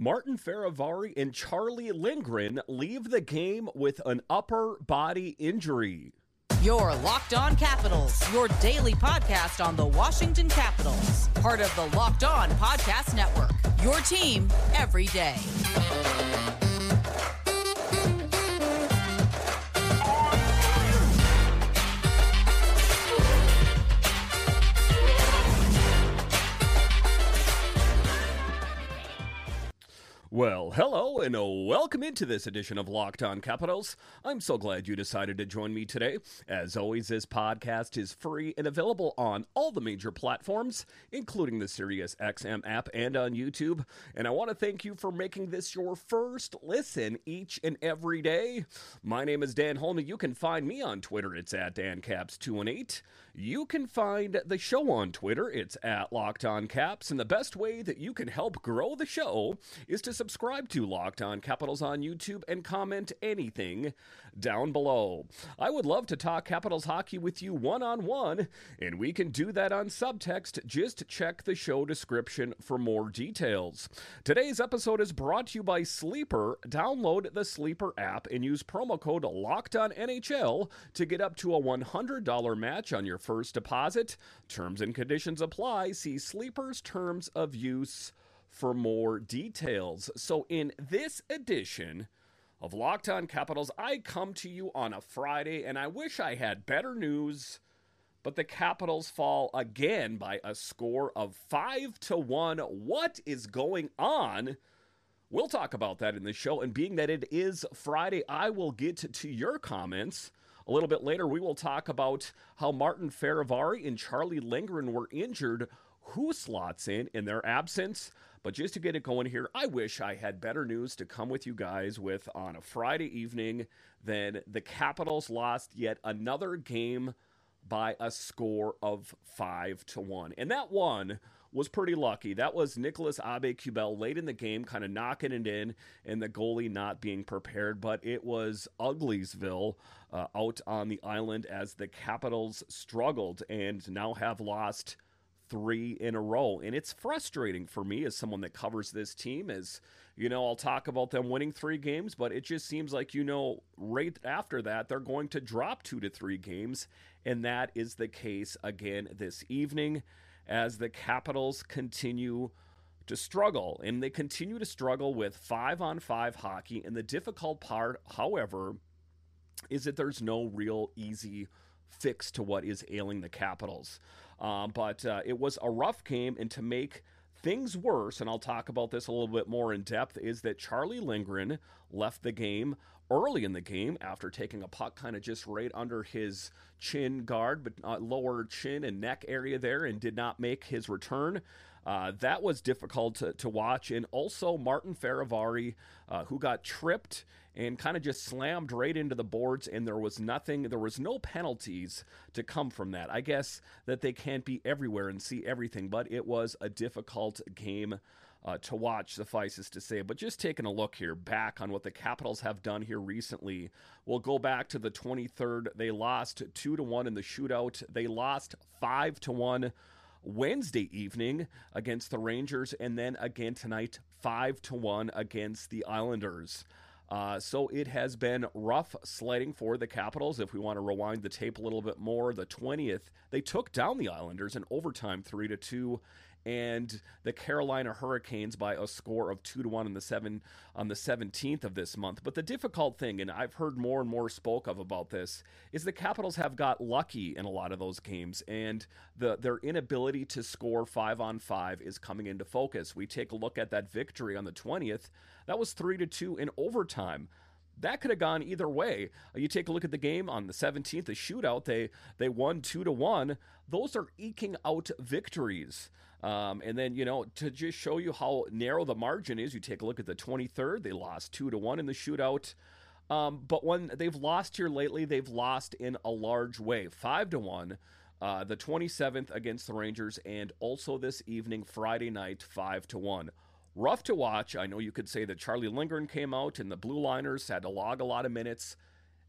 Martin Fehérváry and Charlie Lindgren leave the game with an upper body injury. Your Locked On Capitals, your daily podcast on the Washington Capitals, part of the Locked On Podcast Network. Your team every day. Well, hello and welcome into this edition of Locked On Capitals. I'm so glad you decided to join me today. As always, this podcast is free and available on all the major platforms, including the Sirius XM app and on YouTube. And I want to thank you for making this your first listen each and every day. My name is Dan Holman. You can find me on Twitter. It's at DanCaps218. You can find the show on Twitter. It's at Locked On Caps. And the best way that you can help grow the show is to subscribe to Locked On Capitals on YouTube and comment anything down below. I would love to talk Capitals hockey with you one on one, and we can do that on subtext. Just check the show description for more details. Today's episode is brought to you by Sleeper. Download the Sleeper app and use promo code Locked On NHL to get up to a $100 match on your first deposit. Terms and conditions apply. See Sleeper's terms of use for more details. So, in this edition of Locked On Capitals, I come to you on a Friday, and I wish I had better news. But the Capitals fall again by a score of five to one. What is going on? We'll talk about that in the show. And being that it is Friday, I will get to your comments. A little bit later, we will talk about how Martin Fehérváry and Charlie Lindgren were injured. Who slots in in their absence? But just to get it going here, I wish I had better news to come with you guys with on a Friday evening than the Capitals lost yet another game by a score of five to one. And that one was pretty lucky. That was Nicholas Aube-Kubel late in the game, kind of knocking it in, and the goalie not being prepared. But it was Ugliesville uh, out on the island as the Capitals struggled and now have lost three in a row. And it's frustrating for me as someone that covers this team as, you know, I'll talk about them winning three games, but it just seems like, you know, right after that, they're going to drop two to three games. And that is the case again this evening as the Capitals continue to struggle. And they continue to struggle with five on five hockey. And the difficult part, however, is that there's no real easy fix to what is ailing the Capitals. Um, but uh, it was a rough game, and to make things worse, and I'll talk about this a little bit more in depth, is that Charlie Lindgren left the game early in the game after taking a puck kind of just right under his chin guard, but uh, lower chin and neck area there, and did not make his return. Uh, that was difficult to, to, watch. And also Martin Fehérváry, uh, who got tripped and kind of just slammed right into the boards, and there was nothing, there was no penalties to come from that. I guess that they can't be everywhere and see everything, but it was a difficult game. Uh, to watch, suffices to say. But just taking a look here back on what the Capitals have done here recently, we'll go back to the 23rd. They lost two to one in the shootout. They lost five to one Wednesday evening against the Rangers, and then again tonight, five to one against the Islanders. Uh, so it has been rough sledding for the Capitals. If we want to rewind the tape a little bit more, the 20th, they took down the Islanders in overtime, three to two and the Carolina Hurricanes by a score of two to one on the seven on the 17th of this month. But the difficult thing, and I've heard more and more spoke of about this, is the Capitals have got lucky in a lot of those games, and the their inability to score five on five is coming into focus. We take a look at that victory on the 20th. That was three to two in overtime that could have gone either way. You take a look at the game on the 17th, the shootout. They they won two to one. Those are eking out victories. Um, and then, you know, to just show you how narrow the margin is, you take a look at the 23rd. They lost 2 to 1 in the shootout. Um, but when they've lost here lately, they've lost in a large way 5 to 1. Uh, the 27th against the Rangers, and also this evening, Friday night, 5 to 1. Rough to watch. I know you could say that Charlie Lindgren came out and the Blue Liners had to log a lot of minutes.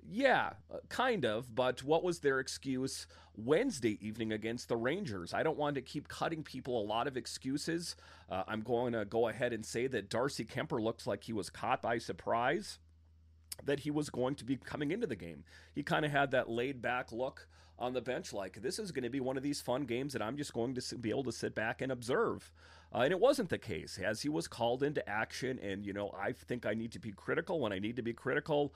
Yeah, uh, kind of. But what was their excuse Wednesday evening against the Rangers? I don't want to keep cutting people a lot of excuses. Uh, I'm going to go ahead and say that Darcy Kuemper looks like he was caught by surprise that he was going to be coming into the game. He kind of had that laid back look on the bench, like this is going to be one of these fun games that I'm just going to be able to sit back and observe. Uh, and it wasn't the case as he was called into action. And, you know, I think I need to be critical when I need to be critical.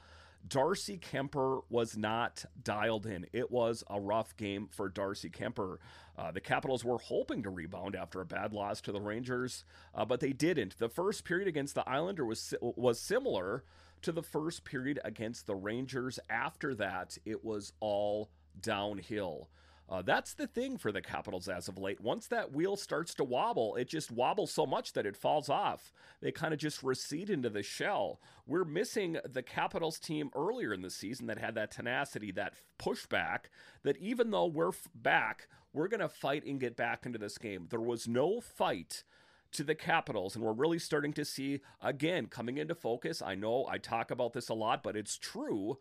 Darcy Kuemper was not dialed in. It was a rough game for Darcy Kuemper. Uh, the Capitals were hoping to rebound after a bad loss to the Rangers, uh, but they didn't. The first period against the Islander was was similar to the first period against the Rangers. After that, it was all downhill. Uh, that's the thing for the Capitals as of late. Once that wheel starts to wobble, it just wobbles so much that it falls off. They kind of just recede into the shell. We're missing the Capitals team earlier in the season that had that tenacity, that pushback, that even though we're back, we're going to fight and get back into this game. There was no fight to the Capitals, and we're really starting to see, again, coming into focus. I know I talk about this a lot, but it's true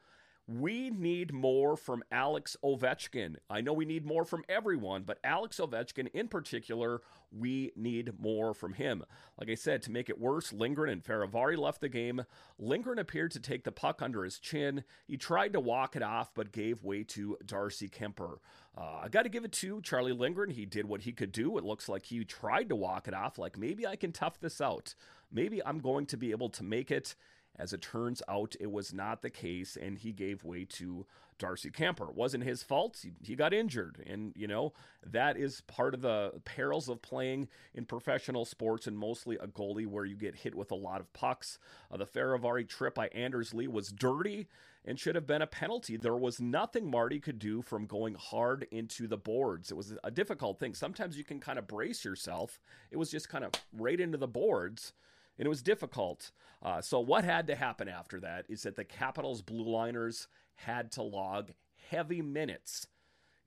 we need more from Alex Ovechkin. I know we need more from everyone, but Alex Ovechkin in particular, we need more from him. Like I said, to make it worse, Lindgren and Fehervary left the game. Lindgren appeared to take the puck under his chin. He tried to walk it off, but gave way to Darcy Kuemper. Uh, I got to give it to Charlie Lindgren. He did what he could do. It looks like he tried to walk it off, like maybe I can tough this out. Maybe I'm going to be able to make it. As it turns out, it was not the case, and he gave way to Darcy Kuemper. It wasn't his fault. He, he, got injured. And, you know, that is part of the perils of playing in professional sports and mostly a goalie where you get hit with a lot of pucks. Uh, the Fehervary trip by Anders Lee was dirty and should have been a penalty. There was nothing Marty could do from going hard into the boards. It was a difficult thing. Sometimes you can kind of brace yourself. It was just kind of right into the boards and it was difficult. Uh, so what had to happen after that is that the Capitals blue liners had to log heavy minutes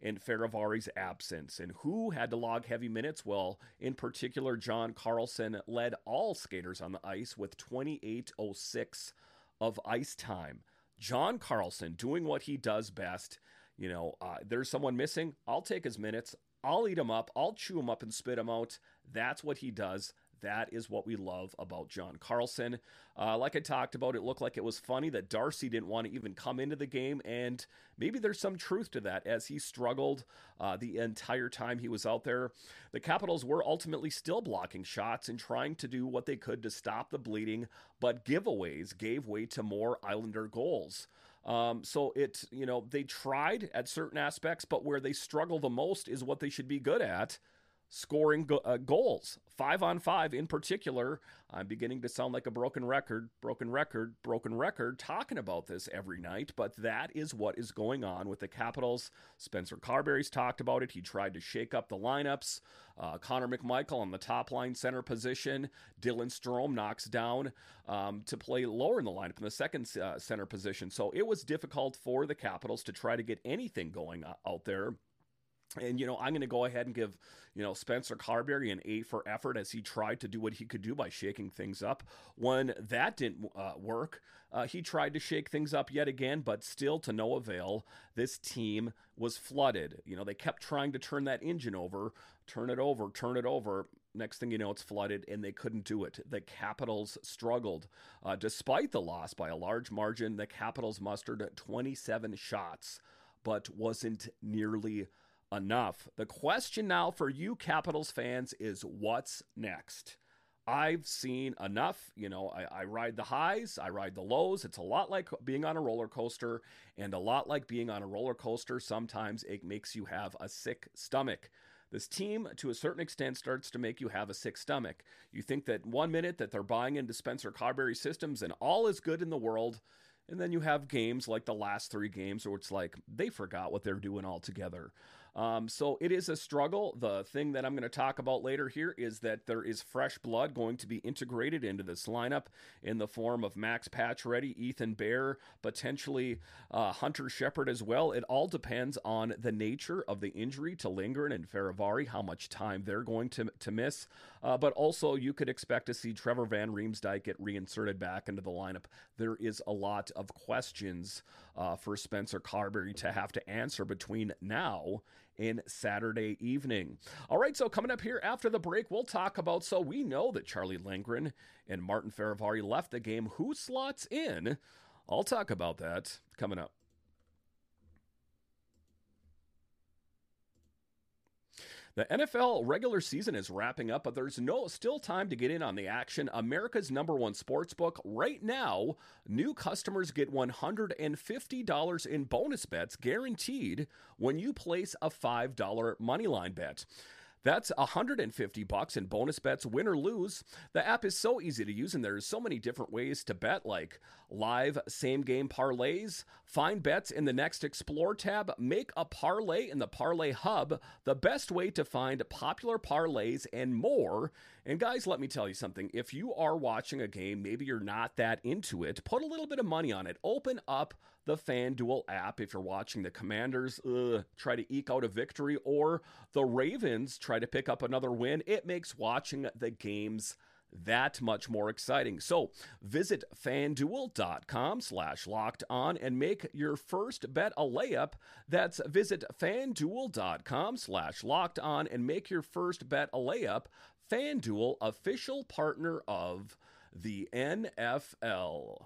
in Fehervary's absence. And who had to log heavy minutes? Well, in particular, John Carlson led all skaters on the ice with 28.06 of ice time. John Carlson doing what he does best. You know, uh, there's someone missing. I'll take his minutes. I'll eat him up. I'll chew him up and spit him out. That's what he does. That is what we love about John Carlson. Uh, like I talked about, it looked like it was funny that Darcy didn't want to even come into the game, and maybe there's some truth to that as he struggled uh, the entire time he was out there. The Capitals were ultimately still blocking shots and trying to do what they could to stop the bleeding, but giveaways gave way to more Islander goals. Um, so it, you know, they tried at certain aspects, but where they struggle the most is what they should be good at scoring go- uh, goals, five on five in particular. I'm beginning to sound like a broken record, broken record, broken record, talking about this every night, but that is what is going on with the Capitals. Spencer Carbery's talked about it. He tried to shake up the lineups. Uh, Connor McMichael on the top line center position. Dylan Strome knocks down um, to play lower in the lineup in the second uh, center position. So it was difficult for the Capitals to try to get anything going uh, out there. And, you know, I'm going to go ahead and give, you know, Spencer Carbery an A for effort as he tried to do what he could do by shaking things up. When that didn't uh, work, uh, he tried to shake things up yet again, but still to no avail. This team was flooded. You know, they kept trying to turn that engine over, turn it over, turn it over. Next thing you know, it's flooded, and they couldn't do it. The Capitals struggled. Uh, despite the loss by a large margin, the Capitals mustered 27 shots, but wasn't nearly enough. The question now for you Capitals fans is what's next? I've seen enough. You know, I, I, ride the highs, I ride the lows. It's a lot like being on a roller coaster, and a lot like being on a roller coaster, sometimes it makes you have a sick stomach. This team, to a certain extent, starts to make you have a sick stomach. You think that one minute that they're buying into Spencer Carbery systems and all is good in the world, and then you have games like the last three games where it's like they forgot what they're doing altogether. Um, so it is a struggle. The thing that I'm going to talk about later here is that there is fresh blood going to be integrated into this lineup in the form of Max Pacioretty, Ethan Bear, potentially uh, Hunter Shepard as well. It all depends on the nature of the injury to Lindgren and Fehervary, how much time they're going to, to miss. Uh, but also, you could expect to see Trevor Van Riemsdyk get reinserted back into the lineup. There is a lot of questions uh, for Spencer Carbery to have to answer between now and Saturday evening. All right, so coming up here after the break, we'll talk about. So we know that Charlie Lindgren and Martin Fehervary left the game. Who slots in? I'll talk about that coming up. The NFL regular season is wrapping up, but there's no still time to get in on the action. America's number one sports book right now. New customers get $150 in bonus bets guaranteed when you place a $5 moneyline bet. That's 150 bucks in bonus bets, win or lose. The app is so easy to use, and there's so many different ways to bet, like live same game parlays. Find bets in the next Explore tab. Make a parlay in the Parlay Hub, the best way to find popular parlays and more. And guys, let me tell you something. If you are watching a game, maybe you're not that into it, put a little bit of money on it. Open up the FanDuel app if you're watching the Commanders try to eke out a victory or the Ravens try to pick up another win. It makes watching the games that much more exciting. So visit fanduel.com slash locked on and make your first bet a layup. That's visit fanduel.com slash locked on and make your first bet a layup. FanDuel, official partner of the NFL.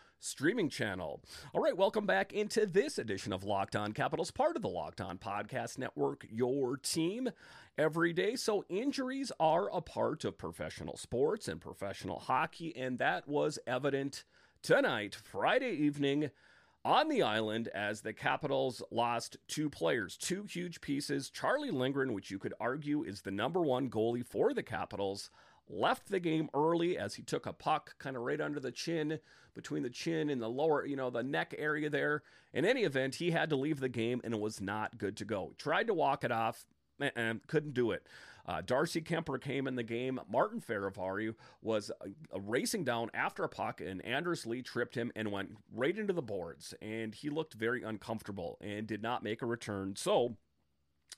streaming channel. All right, welcome back into this edition of Locked On Capitals, part of the Locked On Podcast Network, your team every day. So, injuries are a part of professional sports and professional hockey, and that was evident tonight, Friday evening. On the island, as the Capitals lost two players, two huge pieces. Charlie Lindgren, which you could argue is the number one goalie for the Capitals, left the game early as he took a puck kind of right under the chin, between the chin and the lower, you know, the neck area there. In any event, he had to leave the game and it was not good to go. Tried to walk it off, and couldn't do it. Uh, Darcy Kuemper came in the game. Martin Fehervary was uh, racing down after a puck, and Anders Lee tripped him and went right into the boards. And he looked very uncomfortable and did not make a return. So,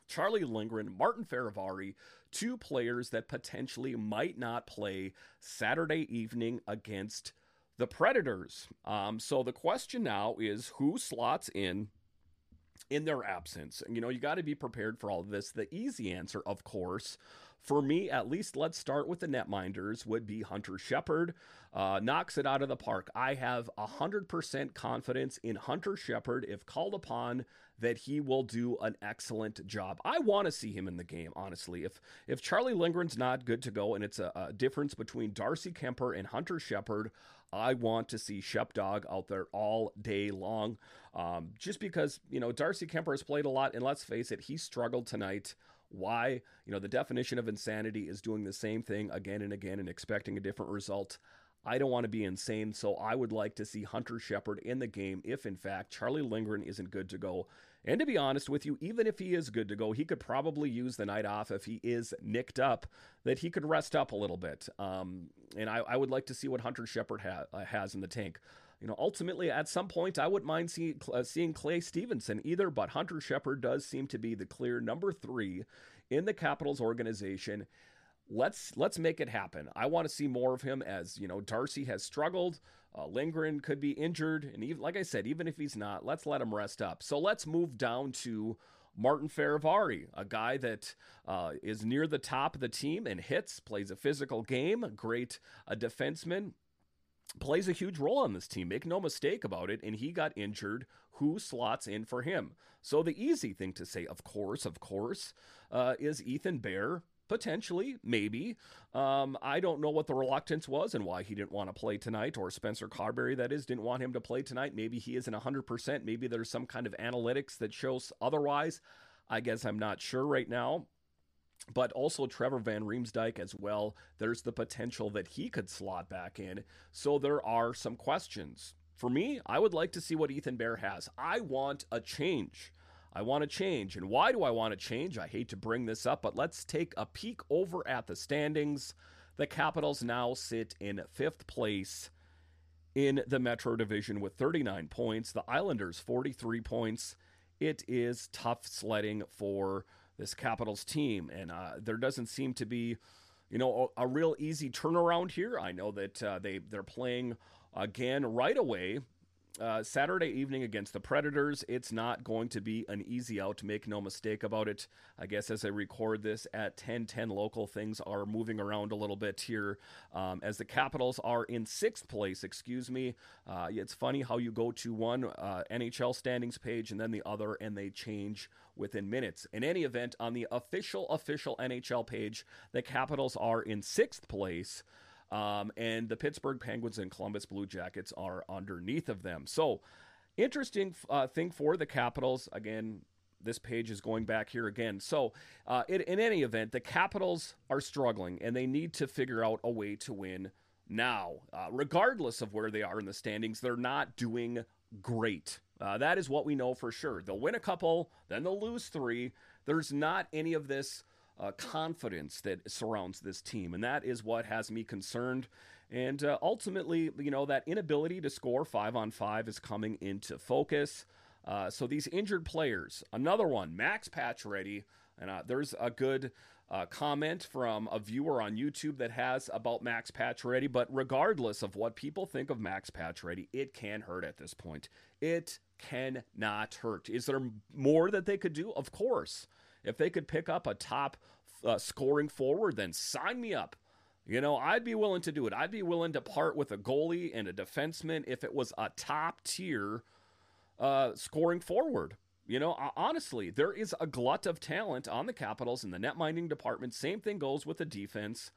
Charlie Lindgren, Martin Fehervary, two players that potentially might not play Saturday evening against the Predators. Um, so the question now is who slots in in their absence. And, You know, you got to be prepared for all of this. The easy answer, of course, for me, at least let's start with the netminders, would be Hunter Shepard. Uh, knocks it out of the park. I have 100% confidence in Hunter Shepard if called upon that he will do an excellent job. I want to see him in the game, honestly. If if Charlie Lindgren's not good to go and it's a, a difference between Darcy Kuemper and Hunter Shepard, I want to see Shep Dog out there all day long. Um, just because, you know, Darcy Kuemper has played a lot, and let's face it, he struggled tonight. Why? You know, the definition of insanity is doing the same thing again and again and expecting a different result. I don't want to be insane, so I would like to see Hunter Shepard in the game if, in fact, Charlie Lindgren isn't good to go. And to be honest with you, even if he is good to go, he could probably use the night off if he is nicked up, that he could rest up a little bit. Um, and I, I, would like to see what Hunter Shepard ha- uh, has in the tank. You know, ultimately, at some point, I wouldn't mind see, uh, seeing Clay Stevenson either, but Hunter Shepard does seem to be the clear number three in the Capitals organization. Let's let's make it happen. I want to see more of him as you know Darcy has struggled. Uh, Lindgren could be injured, and even like I said, even if he's not, let's let him rest up. So let's move down to Martin Fehervary, a guy that uh, is near the top of the team and hits, plays a physical game, great a defenseman, plays a huge role on this team. Make no mistake about it. And he got injured. Who slots in for him? So the easy thing to say, of course, of course, uh, is Ethan Bear Potentially, maybe. Um, I don't know what the reluctance was and why he didn't want to play tonight, or Spencer Carbery, that is, didn't want him to play tonight. Maybe he isn't 100%. Maybe there's some kind of analytics that shows otherwise. I guess I'm not sure right now. But also Trevor Van Riemsdyk as well. There's the potential that he could slot back in. So there are some questions. For me, I would like to see what Ethan Bear has. I want a change. I want to change. And why do I want to change? I hate to bring this up, but let's take a peek over at the standings. The Capitals now sit in fifth place in the Metro Division with 39 points, the Islanders 43 points. It is tough sledding for this Capitals team, and uh, there doesn't seem to be, you know, a, a real easy turnaround here. I know that uh, they they're playing again right away uh, Saturday evening against the Predators. It's not going to be an easy out, make no mistake about it. I guess as I record this at 10 10 local, things are moving around a little bit here um, as the Capitals are in sixth place, excuse me. Uh, it's funny how you go to one uh, NHL standings page and then the other, and they change within minutes. In any event, on the official, official NHL page, the Capitals are in sixth place. Um, and the Pittsburgh Penguins and Columbus Blue Jackets are underneath of them. So, interesting uh, thing for the Capitals. Again, this page is going back here again. So, uh, in, in any event, the Capitals are struggling and they need to figure out a way to win now. Uh, regardless of where they are in the standings, they're not doing great. Uh, that is what we know for sure. They'll win a couple, then they'll lose three. There's not any of this uh, confidence that surrounds this team. And that is what has me concerned. And uh, ultimately, you know, that inability to score five on five is coming into focus. Uh, so these injured players, another one, Max Pacioretty, and uh, there's a good uh, comment from a viewer on YouTube that has about Max Pacioretty. But regardless of what people think of Max Pacioretty, it can hurt at this point. It cannot hurt. Is there more that they could do? Of course. If they could pick up a top uh, scoring forward, then sign me up. You know, I'd be willing to do it. I'd be willing to part with a goalie and a defenseman if it was a top tier uh, scoring forward. You know, honestly, there is a glut of talent on the Capitals in the net minding department. Same thing goes with the defense.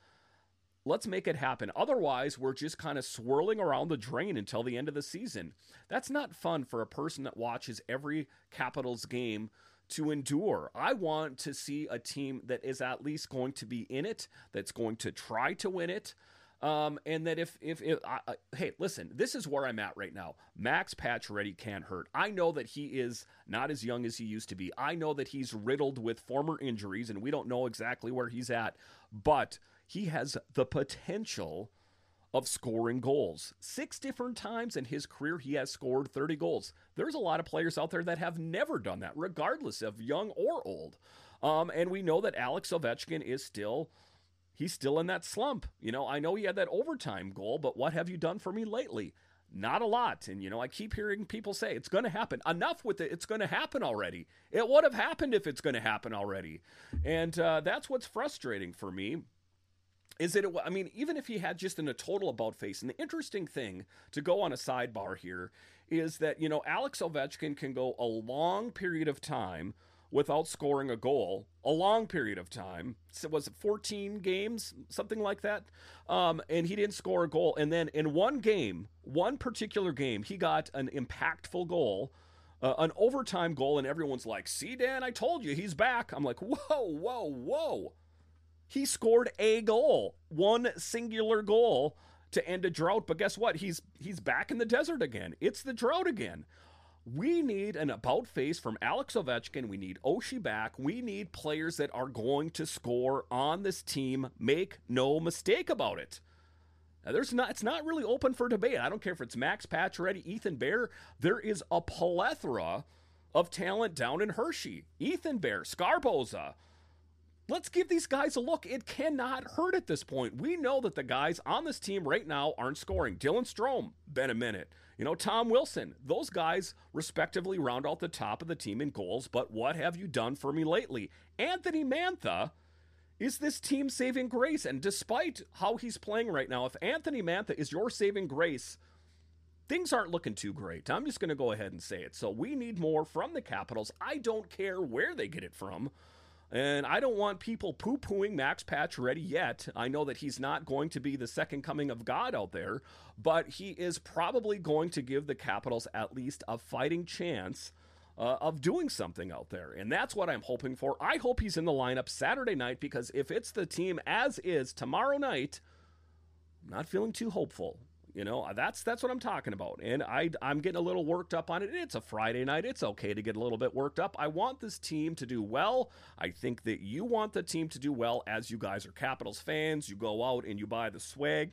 Let's make it happen. Otherwise, we're just kind of swirling around the drain until the end of the season. That's not fun for a person that watches every Capitals game to endure. I want to see a team that is at least going to be in it, that's going to try to win it. Um, and that if if, if uh, hey, listen, this is where I'm at right now. Max Pacioretty can't hurt. I know that he is not as young as he used to be. I know that he's riddled with former injuries, and we don't know exactly where he's at. But he has the potential of scoring goals. Six different times in his career, he has scored 30 goals. There's a lot of players out there that have never done that, regardless of young or old. Um, and we know that Alex Ovechkin is still. He's still in that slump. You know, I know he had that overtime goal, but what have you done for me lately? Not a lot. And, you know, I keep hearing people say it's going to happen. Enough with it. It's going to happen already. It would have happened if it's going to happen already. And uh, that's what's frustrating for me is it i mean even if he had just in a total about face and the interesting thing to go on a sidebar here is that you know alex ovechkin can go a long period of time without scoring a goal a long period of time. So was it 14 games? Something like that. Um, and he didn't score a goal. And then in one game one particular game he got an impactful goal uh, an overtime goal and everyone's like see dan i told you he's back. I'm like whoa whoa whoa he scored a goal, one singular goal to end a drought. But guess what? He's he's back in the desert again. It's the drought again. We need an about face from Alex Ovechkin. We need Oshie back. We need players that are going to score on this team. Make no mistake about it. Now, there's not. It's not really open for debate. I don't care if it's Max Pacioretty, Ethan Bear. There is a plethora of talent down in Hershey. Ethan Bear, Sgarbossa, let's give these guys a look. It cannot hurt at this point. We know that the guys on this team right now aren't scoring. Dylan Strome, been a minute. You know, Tom Wilson, those guys respectively round out the top of the team in goals, but what have you done for me lately? Anthony Mantha is this team saving grace. And despite how he's playing right now, if Anthony Mantha is your saving grace, things aren't looking too great. I'm just going to go ahead and say it. So we need more from the Capitals. I don't care where they get it from. And I don't want people poo pooing Max Pacioretty yet. I know that he's not going to be the second coming of God out there, but he is probably going to give the Capitals at least a fighting chance uh, of doing something out there. And that's what I'm hoping for. I hope he's in the lineup Saturday night because if it's the team as is tomorrow night, I'm not feeling too hopeful. You know, uh, that's that's what I'm talking about. And I I'm getting a little worked up on it. It's a Friday night. It's okay to get a little bit worked up. I want this team to do well. I think that you want the team to do well as you guys are Capitals fans. You go out and you buy the swag.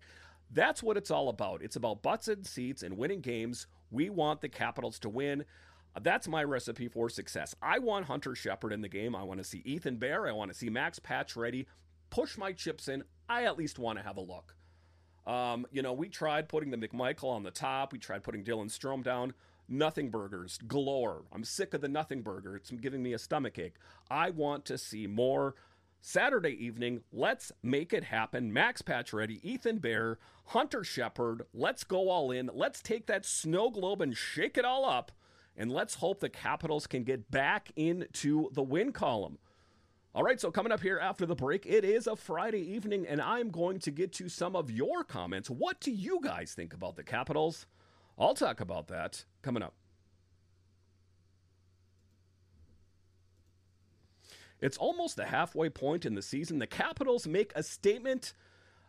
That's what it's all about. It's about butts and seats and winning games. We want the Capitals to win. Uh, that's my recipe for success. I want Hunter Shepard in the game. I want to see Ethan Bear. I want to see Max Pacioretty. Push my chips in. I at least want to have a look. Um, you know, we tried putting the McMichael on the top. We tried putting Dylan Strome down. Nothing burgers galore. I'm sick of the nothing burger. It's giving me a stomach ache. I want to see more. Saturday evening, let's make it happen. Max Pacioretty, Ethan Bear, Hunter Shepard. Let's go all in. Let's take that snow globe and shake it all up. And let's hope the Capitals can get back into the win column. All right, so coming up here after the break, it is a Friday evening, and I'm going to get to some of your comments. What do you guys think about the Capitals? I'll talk about that coming up. It's almost the halfway point in the season. The Capitals make a statement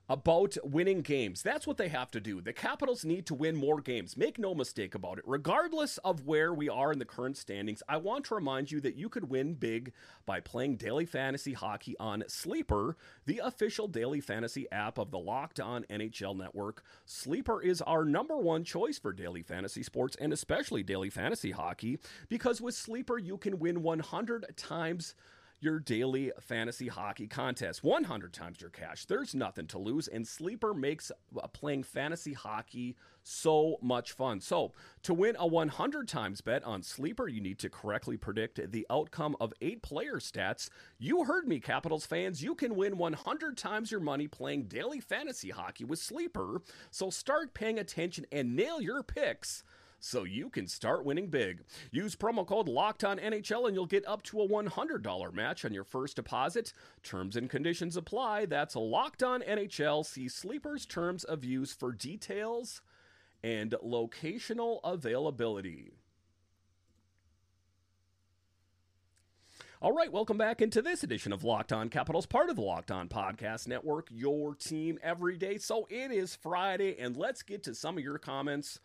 about winning games. That's what they have to do. The Capitals need to win more games. Make no mistake about it. Regardless of where we are in the current standings, I want to remind you that you could win big by playing daily fantasy hockey on Sleeper, the official daily fantasy app of the Locked On NHL network. Sleeper is our number one choice for daily fantasy sports and especially daily fantasy hockey because with Sleeper you can win 100 times your daily fantasy hockey contest. 100 times your cash. There's nothing to lose, and Sleeper makes uh, playing fantasy hockey so much fun. So, to win a 100 times bet on Sleeper, you need to correctly predict the outcome of eight player stats. You heard me, Capitals fans. You can win 100 times your money playing daily fantasy hockey with Sleeper. So, start paying attention and nail your picks so you can start winning big. Use promo code Locked On NHL and you'll get up to a $100 match on your first deposit. Terms and conditions apply. That's Locked On NHL. See Sleeper's terms of use for details and locational availability. All right, welcome back into this edition of Locked On Capitals, part of the Locked On Podcast Network, your team every day. So it is Friday, and let's get to some of your comments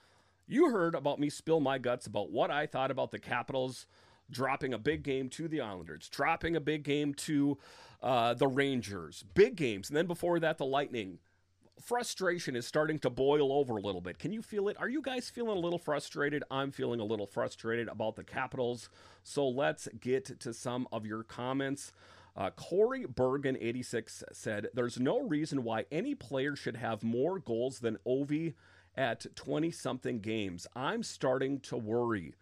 you heard about me spill my guts about what I thought about the Capitals dropping a big game to the Islanders, dropping a big game to uh, the Rangers, big games. And then before that, the Lightning. Frustration is starting to boil over a little bit. Can you feel it? Are you guys feeling a little frustrated? I'm feeling a little frustrated about the Capitals. So let's get to some of your comments. Uh, Corey Bergen, 86, said, There's no reason why any player should have more goals than Ovi at 20 something games. I'm starting to worry.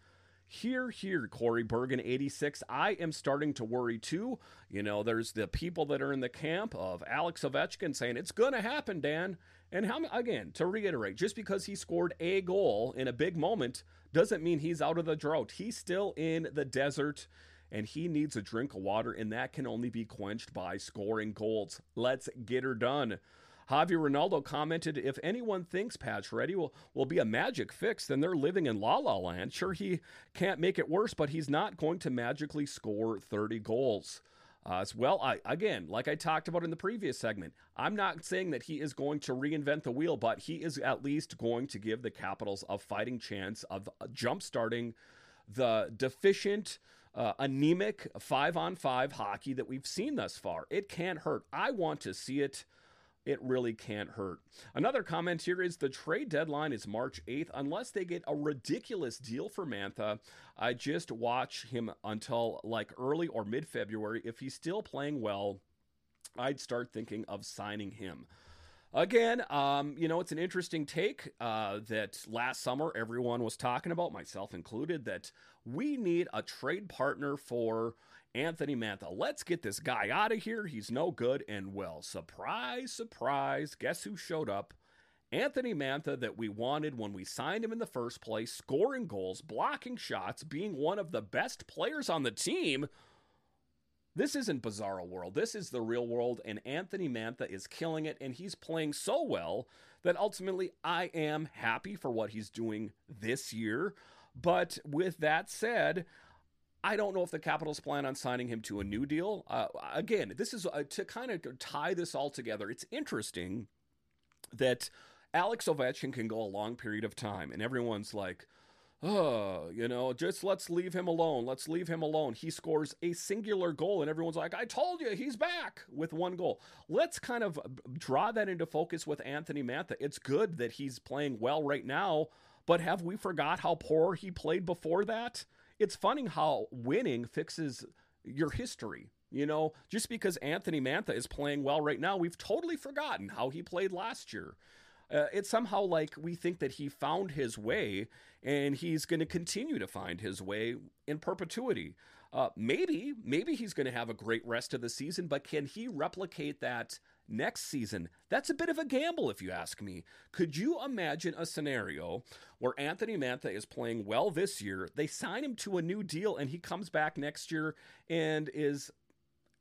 Here, here, Corey Bergen, 86. I am starting to worry too. You know, there's the people that are in the camp of Alex Ovechkin saying it's going to happen, Dan. And how again, to reiterate, just because he scored a goal in a big moment doesn't mean he's out of the drought. He's still in the desert and he needs a drink of water, and that can only be quenched by scoring goals. Let's get her done. Javi Ronaldo commented, if anyone thinks Pacioretty will, will be a magic fix, then they're living in la la land. Sure, he can't make it worse, but he's not going to magically score 30 goals. Uh, as well, I again, like I talked about in the previous segment, I'm not saying that he is going to reinvent the wheel, but he is at least going to give the Capitals a fighting chance of jump starting the deficient, uh, anemic five on five hockey that we've seen thus far. It can't hurt. I want to see it it really can't hurt. Another comment here is the trade deadline is March 8th. Unless they get a ridiculous deal for Mantha, I just watch him until like early or mid February. If he's still playing well, I'd start thinking of signing him. Again, um, you know, it's an interesting take uh, that last summer everyone was talking about, myself included, that we need a trade partner for Anthony Mantha. Let's get this guy out of here. He's no good. And well, surprise, surprise, guess who showed up? Anthony Mantha, that we wanted when we signed him in the first place, scoring goals, blocking shots, being one of the best players on the team. This isn't Bizarro World. This is the real world, and Anthony Mantha is killing it, and he's playing so well that ultimately I am happy for what he's doing this year. But with that said, I don't know if the Capitals plan on signing him to a new deal. Uh, again, this is uh, to kind of tie this all together. It's interesting that Alex Ovechkin can go a long period of time, and everyone's like, oh, you know, just let's leave him alone. Let's leave him alone. He scores a singular goal, and everyone's like, I told you, he's back with one goal. Let's kind of draw that into focus with Anthony Mantha. It's good that he's playing well right now, but have we forgot how poor he played before that? It's funny how winning fixes your history. You know, just because Anthony Mantha is playing well right now, we've totally forgotten how he played last year. Uh, it's somehow like we think that he found his way and he's going to continue to find his way in perpetuity. Uh, maybe, maybe he's going to have a great rest of the season, but can he replicate that next season? That's a bit of a gamble, if you ask me. Could you imagine a scenario where Anthony Mantha is playing well this year, they sign him to a new deal, and he comes back next year and is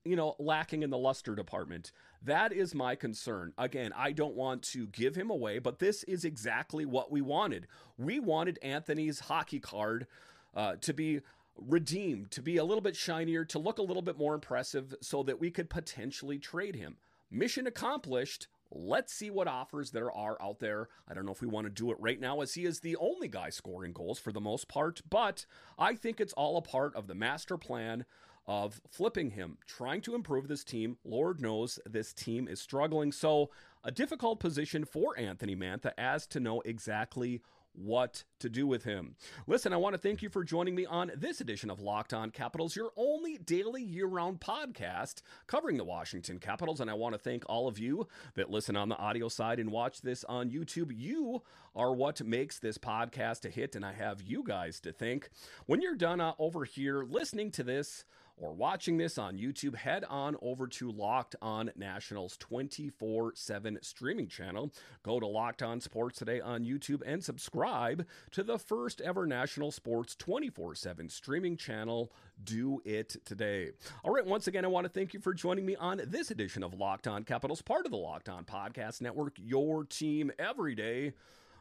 you know, lacking in the luster department. That is my concern. Again, I don't want to give him away, but this is exactly what we wanted. We wanted Anthony's hockey card uh, to be redeemed, to be a little bit shinier, to look a little bit more impressive so that we could potentially trade him. Mission accomplished. Let's see what offers there are out there. I don't know if we want to do it right now, as he is the only guy scoring goals for the most part, but I think it's all a part of the master plan of flipping him, trying to improve this team. Lord knows this team is struggling. So, a difficult position for Anthony Mantha as to know exactly what to do with him. Listen, I want to thank you for joining me on this edition of Locked On Capitals, your only daily year round podcast covering the Washington Capitals. And I want to thank all of you that listen on the audio side and watch this on YouTube. You are what makes this podcast a hit, and I have you guys to thank. When you're done uh, over here listening to this, or watching this on YouTube, head on over to Locked On Nationals 24 7 streaming channel. Go to Locked On Sports today on YouTube and subscribe to the first ever National Sports 24 7 streaming channel. Do it today. All right, once again, I want to thank you for joining me on this edition of Locked On Capitals, part of the Locked On Podcast Network, your team every day.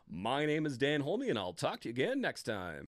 My name is Dan Holme, and I'll talk to you again next time.